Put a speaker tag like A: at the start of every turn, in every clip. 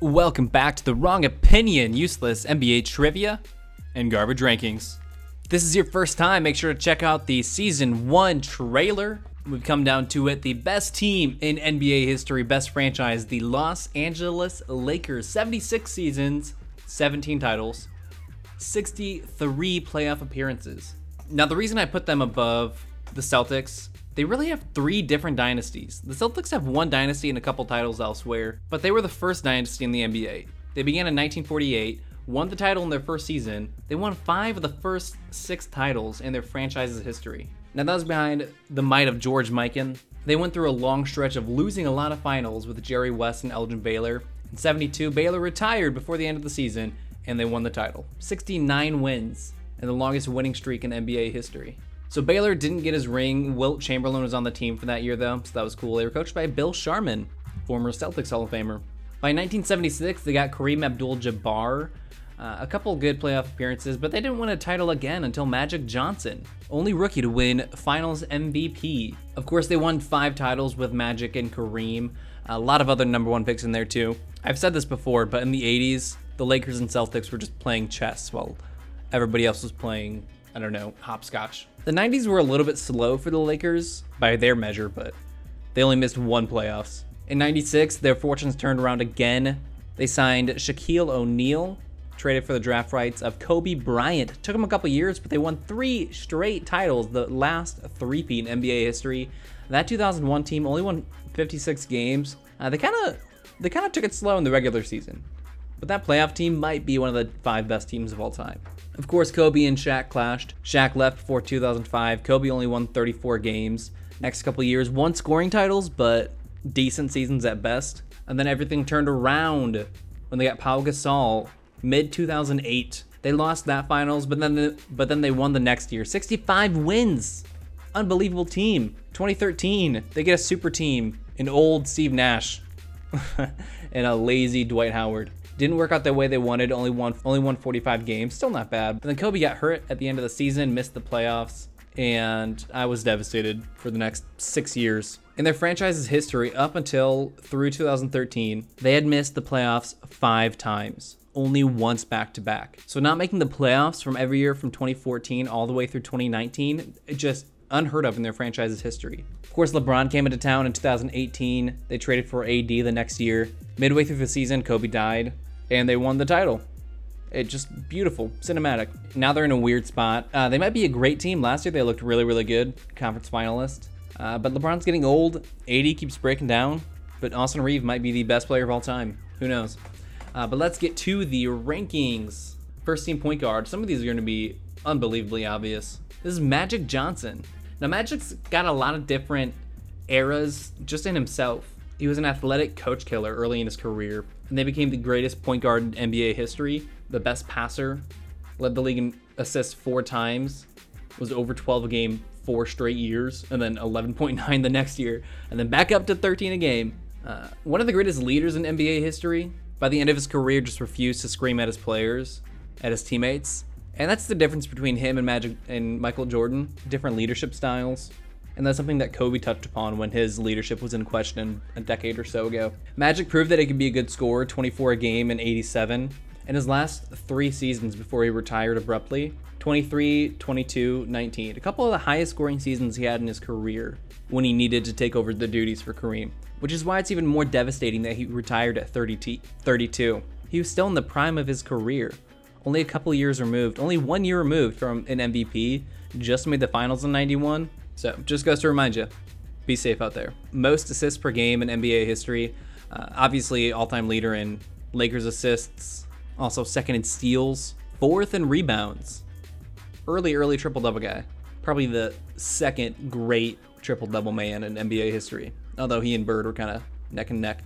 A: Welcome back to the Wrong Opinion Useless NBA Trivia and Garbage Rankings. If this is your first time, make sure to check out the Season 1 trailer. We've come down to it the best team in NBA history, best franchise, the Los Angeles Lakers. 76 seasons, 17 titles, 63 playoff appearances. Now, the reason I put them above the Celtics they really have three different dynasties. The Celtics have one dynasty and a couple titles elsewhere, but they were the first dynasty in the NBA. They began in 1948, won the title in their first season. They won five of the first six titles in their franchise's history. Now, that was behind the might of George Mikan. They went through a long stretch of losing a lot of finals with Jerry West and Elgin Baylor. In 72, Baylor retired before the end of the season, and they won the title. 69 wins, and the longest winning streak in NBA history. So Baylor didn't get his ring. Wilt Chamberlain was on the team for that year, though, so that was cool. They were coached by Bill Sharman, former Celtics Hall of Famer. By 1976, they got Kareem Abdul-Jabbar, uh, a couple good playoff appearances, but they didn't win a title again until Magic Johnson, only rookie to win Finals MVP. Of course, they won five titles with Magic and Kareem. A lot of other number one picks in there too. I've said this before, but in the 80s, the Lakers and Celtics were just playing chess while everybody else was playing, I don't know, hopscotch. The 90s were a little bit slow for the Lakers by their measure, but they only missed one playoffs. In 96, their fortunes turned around again. They signed Shaquille O'Neal, traded for the draft rights of Kobe Bryant. Took them a couple years, but they won three straight titles, the last three-peat in NBA history. That 2001 team only won 56 games. Uh, they kind of they kind of took it slow in the regular season. But that playoff team might be one of the five best teams of all time. Of course, Kobe and Shaq clashed. Shaq left before 2005. Kobe only won 34 games. Next couple years, won scoring titles, but decent seasons at best. And then everything turned around when they got Pau Gasol mid 2008. They lost that finals, but then the, but then they won the next year. 65 wins. Unbelievable team. 2013, they get a super team, an old Steve Nash and a lazy Dwight Howard. Didn't work out the way they wanted. Only won only won 45 games. Still not bad. Then Kobe got hurt at the end of the season, missed the playoffs, and I was devastated for the next six years. In their franchise's history, up until through 2013, they had missed the playoffs five times only once back to back. So not making the playoffs from every year from 2014 all the way through 2019, it just unheard of in their franchise's history. Of course, LeBron came into town in 2018. They traded for AD the next year. Midway through the season, Kobe died and they won the title. It just beautiful, cinematic. Now they're in a weird spot. Uh, they might be a great team. Last year they looked really, really good, conference finalist. Uh, but LeBron's getting old. AD keeps breaking down. But Austin Reeve might be the best player of all time. Who knows? Uh, but let's get to the rankings. First team point guard. Some of these are going to be unbelievably obvious. This is Magic Johnson. Now Magic's got a lot of different eras just in himself. He was an athletic coach killer early in his career, and they became the greatest point guard in NBA history, the best passer, led the league in assists four times, was over 12 a game four straight years, and then 11.9 the next year, and then back up to 13 a game. Uh, one of the greatest leaders in NBA history. By the end of his career, just refused to scream at his players, at his teammates, and that's the difference between him and Magic and Michael Jordan. Different leadership styles and that's something that Kobe touched upon when his leadership was in question a decade or so ago. Magic proved that he could be a good scorer, 24 a game in 87, in his last three seasons before he retired abruptly 23, 22, 19. A couple of the highest scoring seasons he had in his career when he needed to take over the duties for Kareem, which is why it's even more devastating that he retired at 30 32. He was still in the prime of his career, only a couple years removed, only one year removed from an MVP, just made the finals in 91 so just goes to remind you, be safe out there. Most assists per game in NBA history. Uh, obviously, all-time leader in Lakers assists. Also second in steals, fourth in rebounds. Early, early triple-double guy. Probably the second great triple-double man in NBA history. Although he and Bird were kind of neck and neck.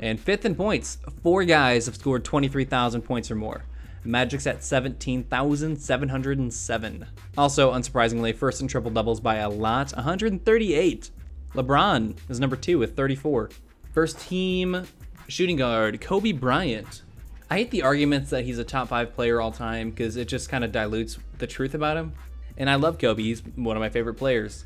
A: And fifth in points. Four guys have scored 23,000 points or more. Magic's at 17,707. Also, unsurprisingly, first in triple doubles by a lot 138. LeBron is number two with 34. First team shooting guard, Kobe Bryant. I hate the arguments that he's a top five player all time because it just kind of dilutes the truth about him. And I love Kobe, he's one of my favorite players.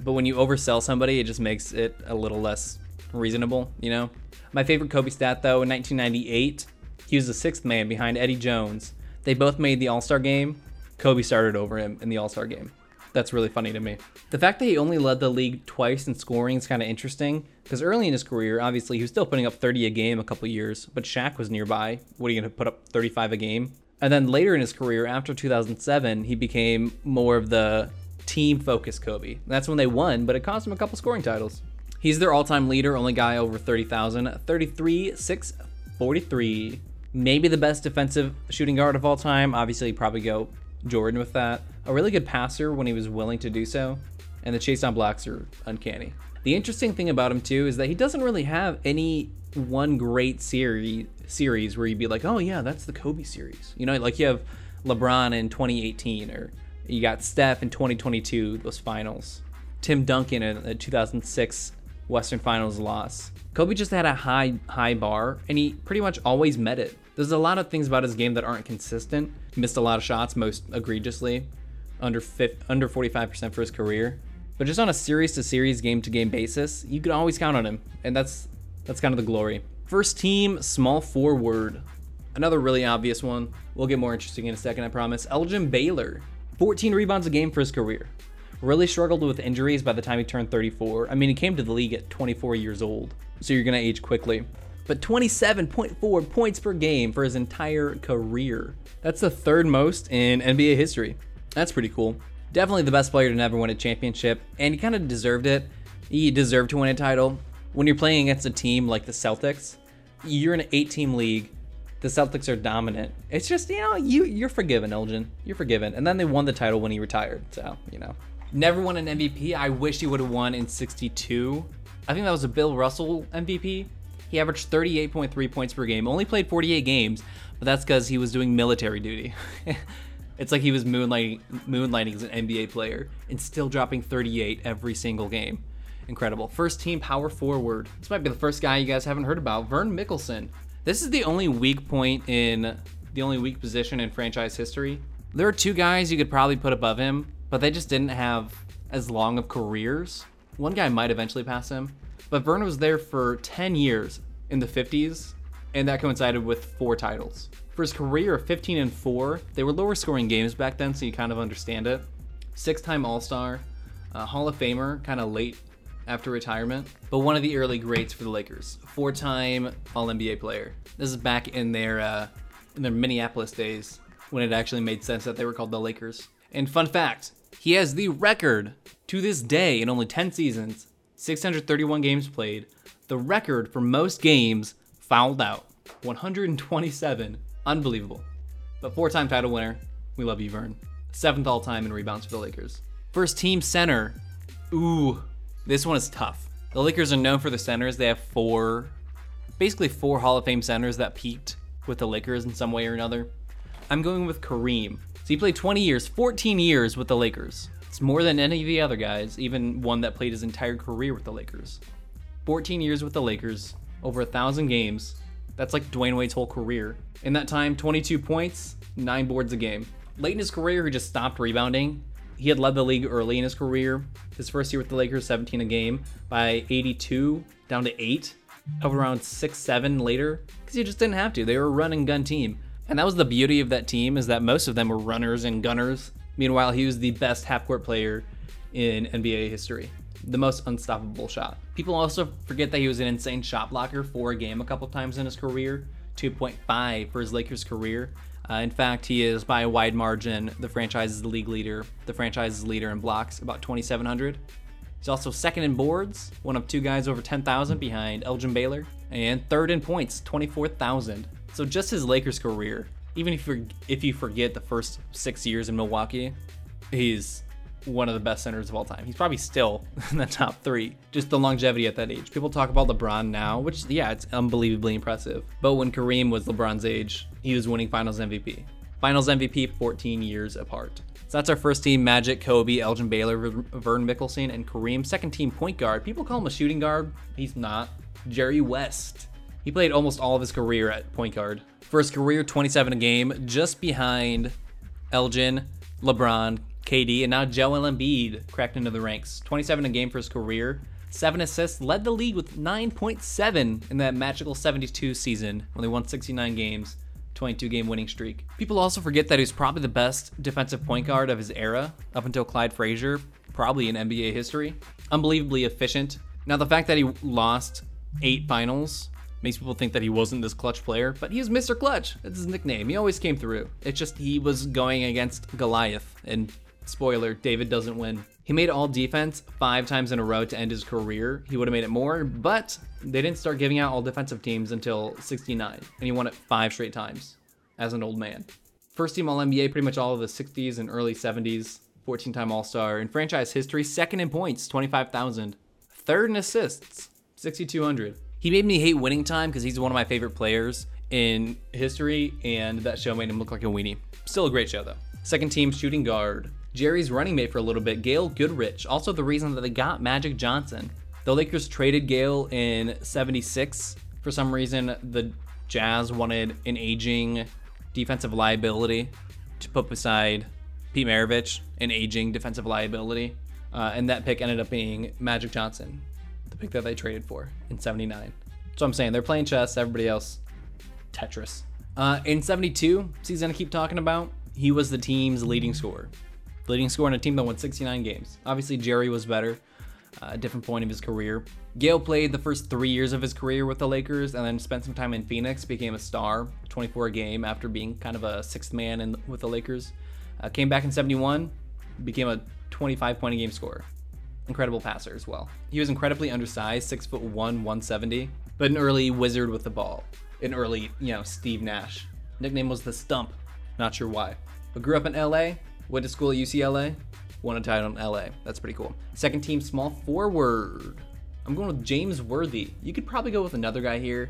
A: But when you oversell somebody, it just makes it a little less reasonable, you know? My favorite Kobe stat, though, in 1998, he was the sixth man behind Eddie Jones. They both made the All Star game. Kobe started over him in the All Star game. That's really funny to me. The fact that he only led the league twice in scoring is kind of interesting because early in his career, obviously, he was still putting up 30 a game a couple years, but Shaq was nearby. What are you going to put up 35 a game? And then later in his career, after 2007, he became more of the team focused Kobe. That's when they won, but it cost him a couple scoring titles. He's their all time leader, only guy over 30,000, 33, 6, 43. Maybe the best defensive shooting guard of all time. Obviously, probably go Jordan with that. A really good passer when he was willing to do so, and the chase down blocks are uncanny. The interesting thing about him too is that he doesn't really have any one great series series where you'd be like, oh yeah, that's the Kobe series. You know, like you have LeBron in 2018, or you got Steph in 2022, those finals. Tim Duncan in uh, the 2006 Western Finals loss. Kobe just had a high high bar, and he pretty much always met it. There's a lot of things about his game that aren't consistent. He missed a lot of shots, most egregiously, under under 45% for his career. But just on a series to series, game to game basis, you can always count on him, and that's that's kind of the glory. First team, small forward. Another really obvious one. We'll get more interesting in a second, I promise. Elgin Baylor, 14 rebounds a game for his career. Really struggled with injuries by the time he turned 34. I mean, he came to the league at 24 years old, so you're gonna age quickly but 27.4 points per game for his entire career. That's the third most in NBA history. That's pretty cool. Definitely the best player to never win a championship, and he kind of deserved it. He deserved to win a title. When you're playing against a team like the Celtics, you're in an eight team league. The Celtics are dominant. It's just, you know, you, you're forgiven, Elgin. You're forgiven. And then they won the title when he retired. So, you know. Never won an MVP. I wish he would have won in 62. I think that was a Bill Russell MVP. He averaged 38.3 points per game, only played 48 games, but that's because he was doing military duty. it's like he was moonlighting, moonlighting as an NBA player and still dropping 38 every single game. Incredible. First team power forward. This might be the first guy you guys haven't heard about, Vern Mikkelsen. This is the only weak point in the only weak position in franchise history. There are two guys you could probably put above him, but they just didn't have as long of careers. One guy might eventually pass him, but Vern was there for 10 years in the 50s, and that coincided with four titles. For his career of 15 and 4, they were lower scoring games back then, so you kind of understand it. Six time All Star, uh, Hall of Famer, kind of late after retirement, but one of the early greats for the Lakers. Four time All NBA player. This is back in their, uh, in their Minneapolis days when it actually made sense that they were called the Lakers. And fun fact, he has the record to this day in only 10 seasons 631 games played, the record for most games fouled out 127. Unbelievable. But four time title winner. We love you, Vern. Seventh all time in rebounds for the Lakers. First team center. Ooh, this one is tough. The Lakers are known for the centers. They have four, basically four Hall of Fame centers that peaked with the Lakers in some way or another. I'm going with Kareem. So he played 20 years, 14 years with the Lakers. It's more than any of the other guys, even one that played his entire career with the Lakers. 14 years with the Lakers, over a thousand games. That's like Dwyane Wade's whole career. In that time, 22 points, 9 boards a game. Late in his career, he just stopped rebounding. He had led the league early in his career. His first year with the Lakers, 17 a game. By 82, down to 8. Of around 6 7 later, because he just didn't have to. They were a run and gun team. And that was the beauty of that team, is that most of them were runners and gunners. Meanwhile, he was the best half court player in NBA history. The most unstoppable shot. People also forget that he was an insane shot blocker for a game a couple times in his career. 2.5 for his Lakers career. Uh, in fact, he is by a wide margin the franchise's league leader, the franchise's leader in blocks, about 2,700. He's also second in boards, one of two guys over 10,000 behind Elgin Baylor, and third in points, 24,000. So just his Lakers career even if you if you forget the first six years in Milwaukee, he's one of the best centers of all time. He's probably still in the top three. Just the longevity at that age. People talk about LeBron now, which yeah, it's unbelievably impressive. But when Kareem was LeBron's age, he was winning Finals MVP. Finals MVP 14 years apart. So that's our first team: Magic, Kobe, Elgin Baylor, Vern Mikkelsen, and Kareem. Second team point guard. People call him a shooting guard. He's not. Jerry West. He played almost all of his career at point guard. For his career, 27 a game, just behind Elgin, LeBron, KD, and now Joel Embiid cracked into the ranks. 27 a game for his career. seven assists, led the league with 9.7 in that magical 72 season when they won 69 games. 22 game winning streak. People also forget that he's probably the best defensive point guard of his era up until Clyde Frazier, probably in NBA history. Unbelievably efficient. Now, the fact that he lost eight finals makes people think that he wasn't this clutch player, but he was Mr. Clutch. That's his nickname. He always came through. It's just he was going against Goliath, and spoiler, David doesn't win. He made all defense five times in a row to end his career. He would have made it more, but they didn't start giving out all defensive teams until 69, and he won it five straight times as an old man. First team All NBA pretty much all of the 60s and early 70s, 14 time All Star. In franchise history, second in points, 25,000. Third in assists, 6,200. He made me hate winning time because he's one of my favorite players in history, and that show made him look like a weenie. Still a great show, though. Second team shooting guard, Jerry's running mate for a little bit, Gail Goodrich, also the reason that they got Magic Johnson. The Lakers traded Gail in 76. For some reason, the Jazz wanted an aging defensive liability to put beside Pete Maravich, an aging defensive liability. Uh, and that pick ended up being Magic Johnson, the pick that they traded for in 79. So I'm saying they're playing chess, everybody else, Tetris. Uh, in 72, season I keep talking about, he was the team's leading scorer leading scorer on a team that won 69 games. Obviously, Jerry was better, uh, different point of his career. Gail played the first three years of his career with the Lakers and then spent some time in Phoenix, became a star, 24 a game after being kind of a sixth man in, with the Lakers. Uh, came back in 71, became a 25 point a game scorer. Incredible passer as well. He was incredibly undersized, six foot one, 170, but an early wizard with the ball. An early, you know, Steve Nash. Nickname was the Stump. Not sure why. But grew up in LA, Went to school at UCLA, won a title in LA. That's pretty cool. Second team small forward. I'm going with James Worthy. You could probably go with another guy here,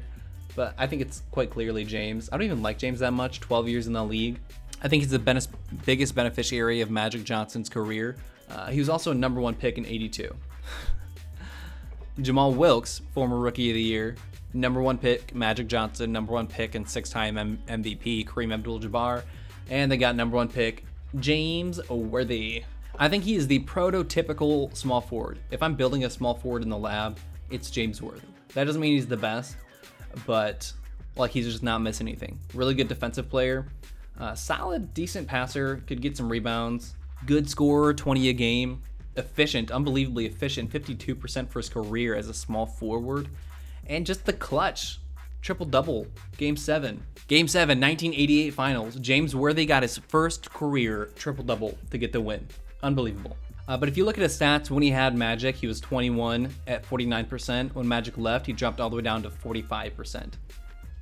A: but I think it's quite clearly James. I don't even like James that much, 12 years in the league. I think he's the biggest beneficiary of Magic Johnson's career. Uh, he was also a number one pick in 82. Jamal Wilkes, former rookie of the year, number one pick, Magic Johnson, number one pick and six time M- MVP, Kareem Abdul Jabbar. And they got number one pick, James Worthy. I think he is the prototypical small forward. If I'm building a small forward in the lab, it's James Worthy. That doesn't mean he's the best, but like he's just not missing anything. Really good defensive player, uh, solid, decent passer, could get some rebounds, good scorer, 20 a game, efficient, unbelievably efficient, 52% for his career as a small forward, and just the clutch triple double. Game seven. Game seven, 1988 finals. James Worthy got his first career triple double to get the win. Unbelievable. Uh, but if you look at his stats, when he had Magic, he was 21 at 49%. When Magic left, he dropped all the way down to 45%.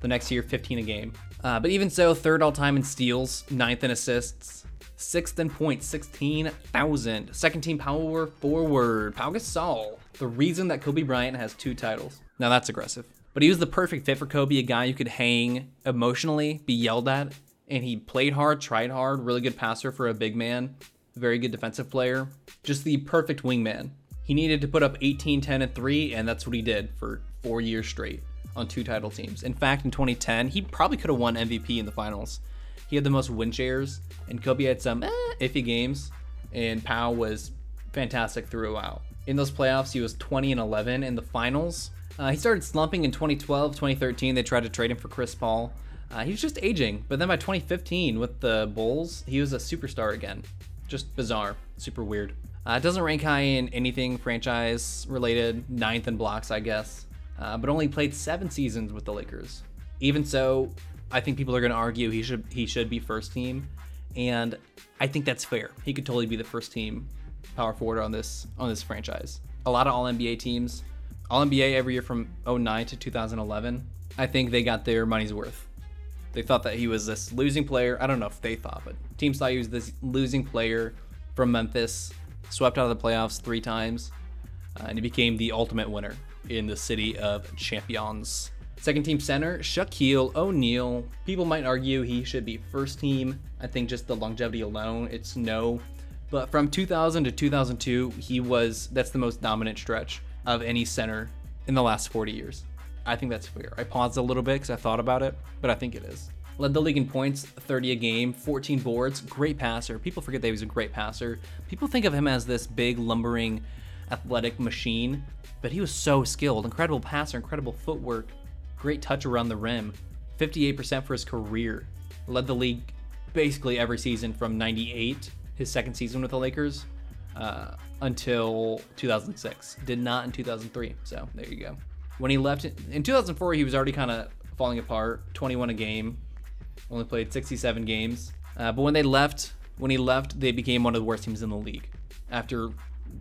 A: The next year, 15 a game. Uh, but even so, third all time in steals, ninth in assists, sixth in points, 16,000. Second team power forward, Pau Gasol. The reason that Kobe Bryant has two titles. Now that's aggressive. But he was the perfect fit for Kobe, a guy you could hang emotionally, be yelled at, and he played hard, tried hard, really good passer for a big man, very good defensive player, just the perfect wingman. He needed to put up 18, 10, and 3, and that's what he did for four years straight on two title teams. In fact, in 2010, he probably could have won MVP in the finals. He had the most win shares, and Kobe had some eh, iffy games, and Pau was fantastic throughout. In those playoffs, he was 20 and 11. In the finals, uh, he started slumping in 2012, 2013. They tried to trade him for Chris Paul. Uh, he was just aging, but then by 2015 with the Bulls, he was a superstar again. Just bizarre, super weird. Uh, doesn't rank high in anything franchise related, ninth in blocks, I guess, uh, but only played seven seasons with the Lakers. Even so, I think people are going to argue he should he should be first team, and I think that's fair. He could totally be the first team power forward on this on this franchise. A lot of All NBA teams all NBA every year from 09 to 2011, I think they got their money's worth. They thought that he was this losing player. I don't know if they thought, but teams thought he was this losing player from Memphis, swept out of the playoffs three times, uh, and he became the ultimate winner in the city of champions. Second team center, Shaquille O'Neal. People might argue he should be first team. I think just the longevity alone, it's no. But from 2000 to 2002, he was that's the most dominant stretch of any center in the last 40 years. I think that's fair. I paused a little bit because I thought about it, but I think it is. Led the league in points, 30 a game, 14 boards, great passer. People forget that he was a great passer. People think of him as this big, lumbering athletic machine, but he was so skilled. Incredible passer, incredible footwork, great touch around the rim. 58% for his career. Led the league basically every season from 98, his second season with the Lakers, uh, until 2006. Did not in 2003. So there you go. When he left in 2004, he was already kind of falling apart. 21 a game, only played 67 games. Uh, but when they left, when he left, they became one of the worst teams in the league after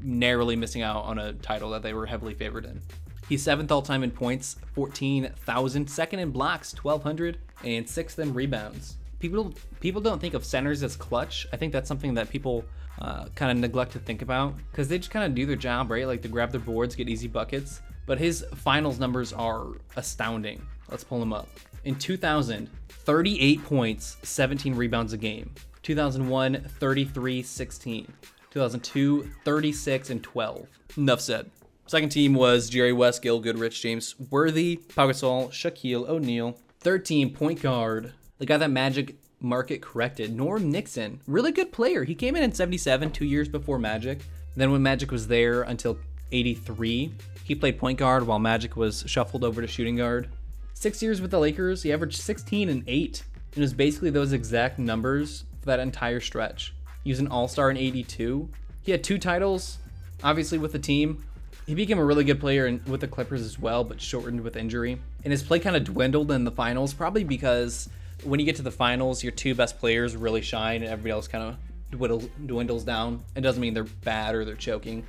A: narrowly missing out on a title that they were heavily favored in. He's seventh all time in points, 14,000, second in blocks, 1,200, and sixth in rebounds. People people don't think of centers as clutch. I think that's something that people uh, kind of neglect to think about because they just kind of do their job, right? Like to grab their boards, get easy buckets. But his finals numbers are astounding. Let's pull them up. In 2000, 38 points, 17 rebounds a game. 2001, 33, 16. 2002, 36, and 12. Enough said. Second team was Jerry West, Gail Goodrich, James Worthy, Pau Gasol, Shaquille O'Neal. Third team, point guard, the guy that Magic market corrected, Norm Nixon. Really good player. He came in in 77, two years before Magic. Then when Magic was there until 83, he played point guard while Magic was shuffled over to shooting guard. Six years with the Lakers, he averaged 16 and 8. And it was basically those exact numbers for that entire stretch. He was an all star in 82. He had two titles, obviously, with the team. He became a really good player in, with the Clippers as well, but shortened with injury. And his play kind of dwindled in the finals, probably because when you get to the finals, your two best players really shine and everybody else kind of dwindles, dwindles down. It doesn't mean they're bad or they're choking.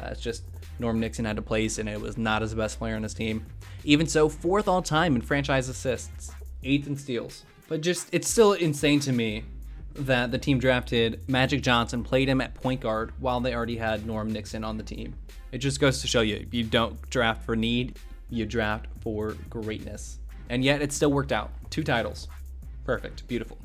A: Uh, it's just Norm Nixon had a place and it was not his best player on his team. Even so, fourth all time in franchise assists, eighth in steals. But just, it's still insane to me that the team drafted Magic Johnson, played him at point guard while they already had Norm Nixon on the team. It just goes to show you, you don't draft for need, you draft for greatness. And yet it still worked out. Two titles. Perfect. Beautiful.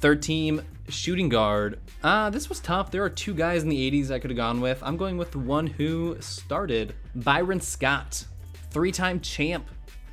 A: Third team, shooting guard. Ah, uh, this was tough. There are two guys in the 80s I could have gone with. I'm going with the one who started Byron Scott, three time champ.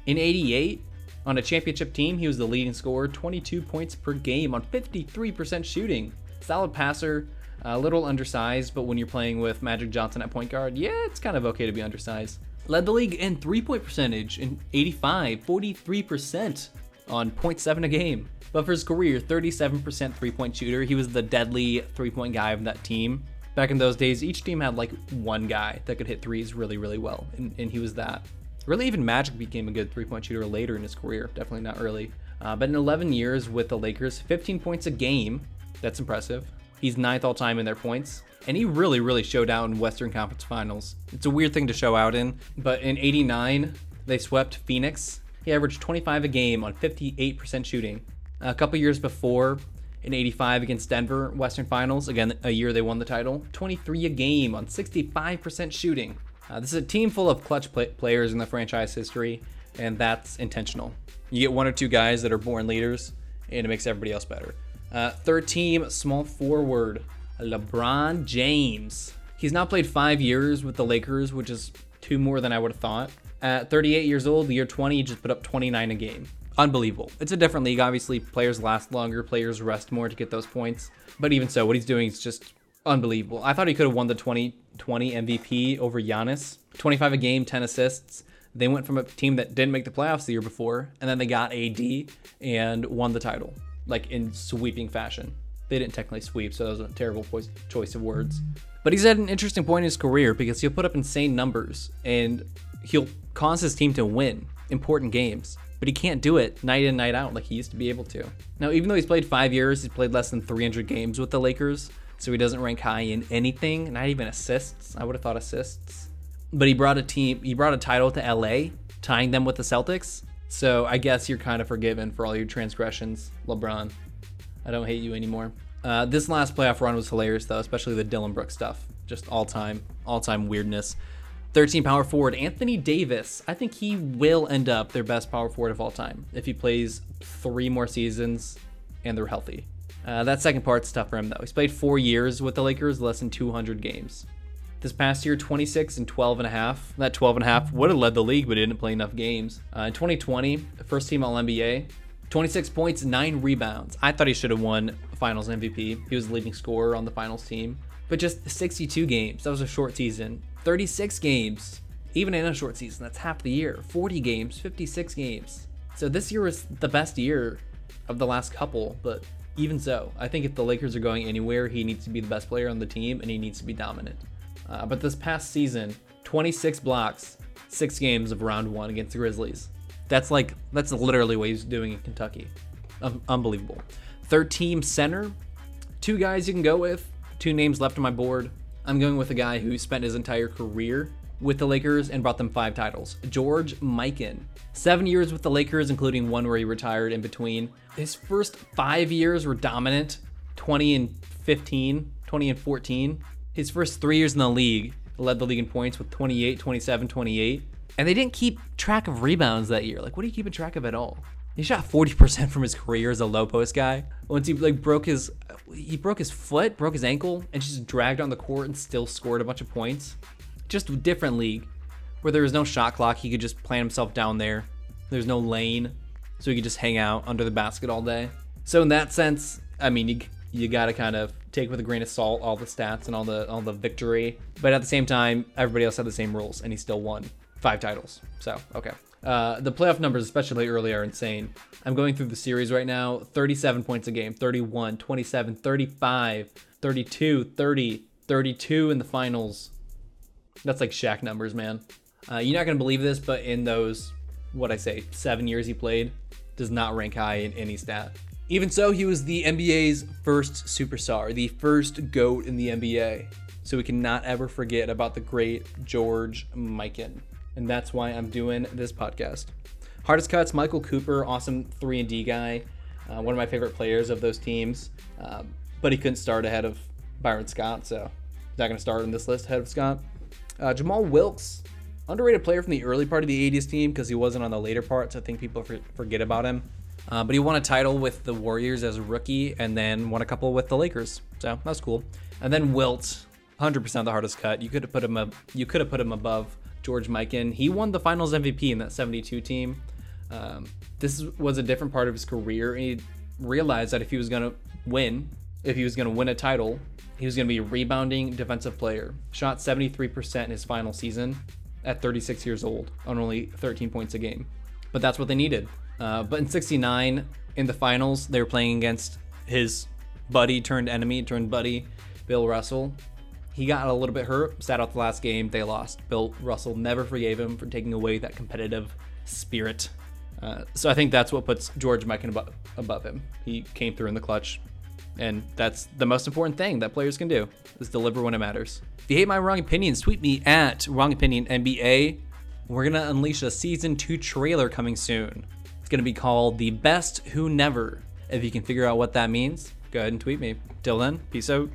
A: In 88, on a championship team, he was the leading scorer, 22 points per game on 53% shooting. Solid passer, a little undersized, but when you're playing with Magic Johnson at point guard, yeah, it's kind of okay to be undersized. Led the league in three point percentage in 85, 43% on 0.7 a game. But for his career, 37% three point shooter. He was the deadly three point guy of that team. Back in those days, each team had like one guy that could hit threes really, really well, and, and he was that. Really, even Magic became a good three point shooter later in his career, definitely not early. Uh, but in 11 years with the Lakers, 15 points a game. That's impressive. He's ninth all time in their points. And he really, really showed out in Western Conference Finals. It's a weird thing to show out in, but in 89, they swept Phoenix. He averaged 25 a game on 58% shooting. A couple years before, in 85 against Denver, Western Finals, again, a year they won the title, 23 a game on 65% shooting. Uh, this is a team full of clutch play- players in the franchise history, and that's intentional. You get one or two guys that are born leaders, and it makes everybody else better. Uh, third team, small forward, LeBron James. He's now played five years with the Lakers, which is two more than I would have thought. At 38 years old, the year 20, he just put up 29 a game. Unbelievable. It's a different league. Obviously, players last longer, players rest more to get those points. But even so, what he's doing is just unbelievable. I thought he could have won the 2020 MVP over Giannis. 25 a game, 10 assists. They went from a team that didn't make the playoffs the year before, and then they got AD and won the title, like in sweeping fashion. They didn't technically sweep, so that was a terrible choice of words. But he's at an interesting point in his career because he'll put up insane numbers and he'll cause his team to win important games. But he can't do it night in, night out like he used to be able to. Now, even though he's played five years, he's played less than 300 games with the Lakers so he doesn't rank high in anything, not even assists. I would have thought assists. But he brought a team, he brought a title to LA, tying them with the Celtics. So I guess you're kind of forgiven for all your transgressions, LeBron. I don't hate you anymore. Uh, this last playoff run was hilarious though, especially the Dillon Brooks stuff. Just all time, all time weirdness. 13 power forward Anthony Davis. I think he will end up their best power forward of all time if he plays three more seasons and they're healthy. Uh, that second part's tough for him, though. He's played four years with the Lakers, less than 200 games. This past year, 26 and 12 and a half. That 12 and a half would have led the league, but he didn't play enough games. Uh, in 2020, first team All NBA, 26 points, nine rebounds. I thought he should have won Finals MVP. He was the leading scorer on the Finals team. But just 62 games. That was a short season. 36 games, even in a short season. That's half the year. 40 games, 56 games. So this year was the best year of the last couple, but even so, I think if the Lakers are going anywhere, he needs to be the best player on the team and he needs to be dominant. Uh, but this past season, 26 blocks, six games of round one against the Grizzlies. That's like, that's literally what he's doing in Kentucky. Um, unbelievable. Third team center, two guys you can go with, two names left on my board. I'm going with a guy who spent his entire career with the Lakers and brought them five titles. George Mikan. Seven years with the Lakers, including one where he retired in between. His first five years were dominant 20 and 15, 20 and 14. His first three years in the league led the league in points with 28, 27, 28. And they didn't keep track of rebounds that year. Like, what are you keeping track of at all? He shot 40% from his career as a low post guy. Once he like broke his he broke his foot, broke his ankle, and just dragged on the court and still scored a bunch of points. Just different league where there was no shot clock. He could just plant himself down there. There's no lane, so he could just hang out under the basket all day. So in that sense, I mean, you you gotta kind of take with a grain of salt all the stats and all the all the victory, but at the same time, everybody else had the same rules, and he still won five titles. So okay. Uh, the playoff numbers, especially early, are insane. I'm going through the series right now 37 points a game, 31, 27, 35, 32, 30, 32 in the finals. That's like Shaq numbers, man. Uh, you're not to believe this, but in those, what I say, seven years he played, does not rank high in any stat. Even so, he was the NBA's first superstar, the first GOAT in the NBA. So we cannot ever forget about the great George Mikan and that's why I'm doing this podcast. Hardest cuts, Michael Cooper, awesome three and D guy, uh, one of my favorite players of those teams, um, but he couldn't start ahead of Byron Scott, so he's not going to start on this list ahead of Scott. Uh, Jamal Wilkes, underrated player from the early part of the 80s team because he wasn't on the later parts. I think people forget about him. Uh, but he won a title with the Warriors as a rookie and then won a couple with the Lakers. So that's cool. And then Wilt, 100% the hardest cut. You could have put him up, you could have put him above George Mikan. He won the Finals MVP in that 72 team. Um, this was a different part of his career, he realized that if he was going to win, if he was going to win a title, he was going to be a rebounding defensive player. Shot 73% in his final season at 36 years old on only 13 points a game. But that's what they needed. Uh, but in 69, in the finals, they were playing against his buddy turned enemy turned buddy, Bill Russell. He got a little bit hurt, sat out the last game. They lost. Bill Russell never forgave him for taking away that competitive spirit. Uh, so I think that's what puts George Mikan above, above him. He came through in the clutch, and that's the most important thing that players can do is deliver when it matters. If you hate my wrong opinions, tweet me at wrong opinion NBA. We're gonna unleash a season two trailer coming soon. It's gonna be called the best who never. If you can figure out what that means, go ahead and tweet me. Till then, peace out.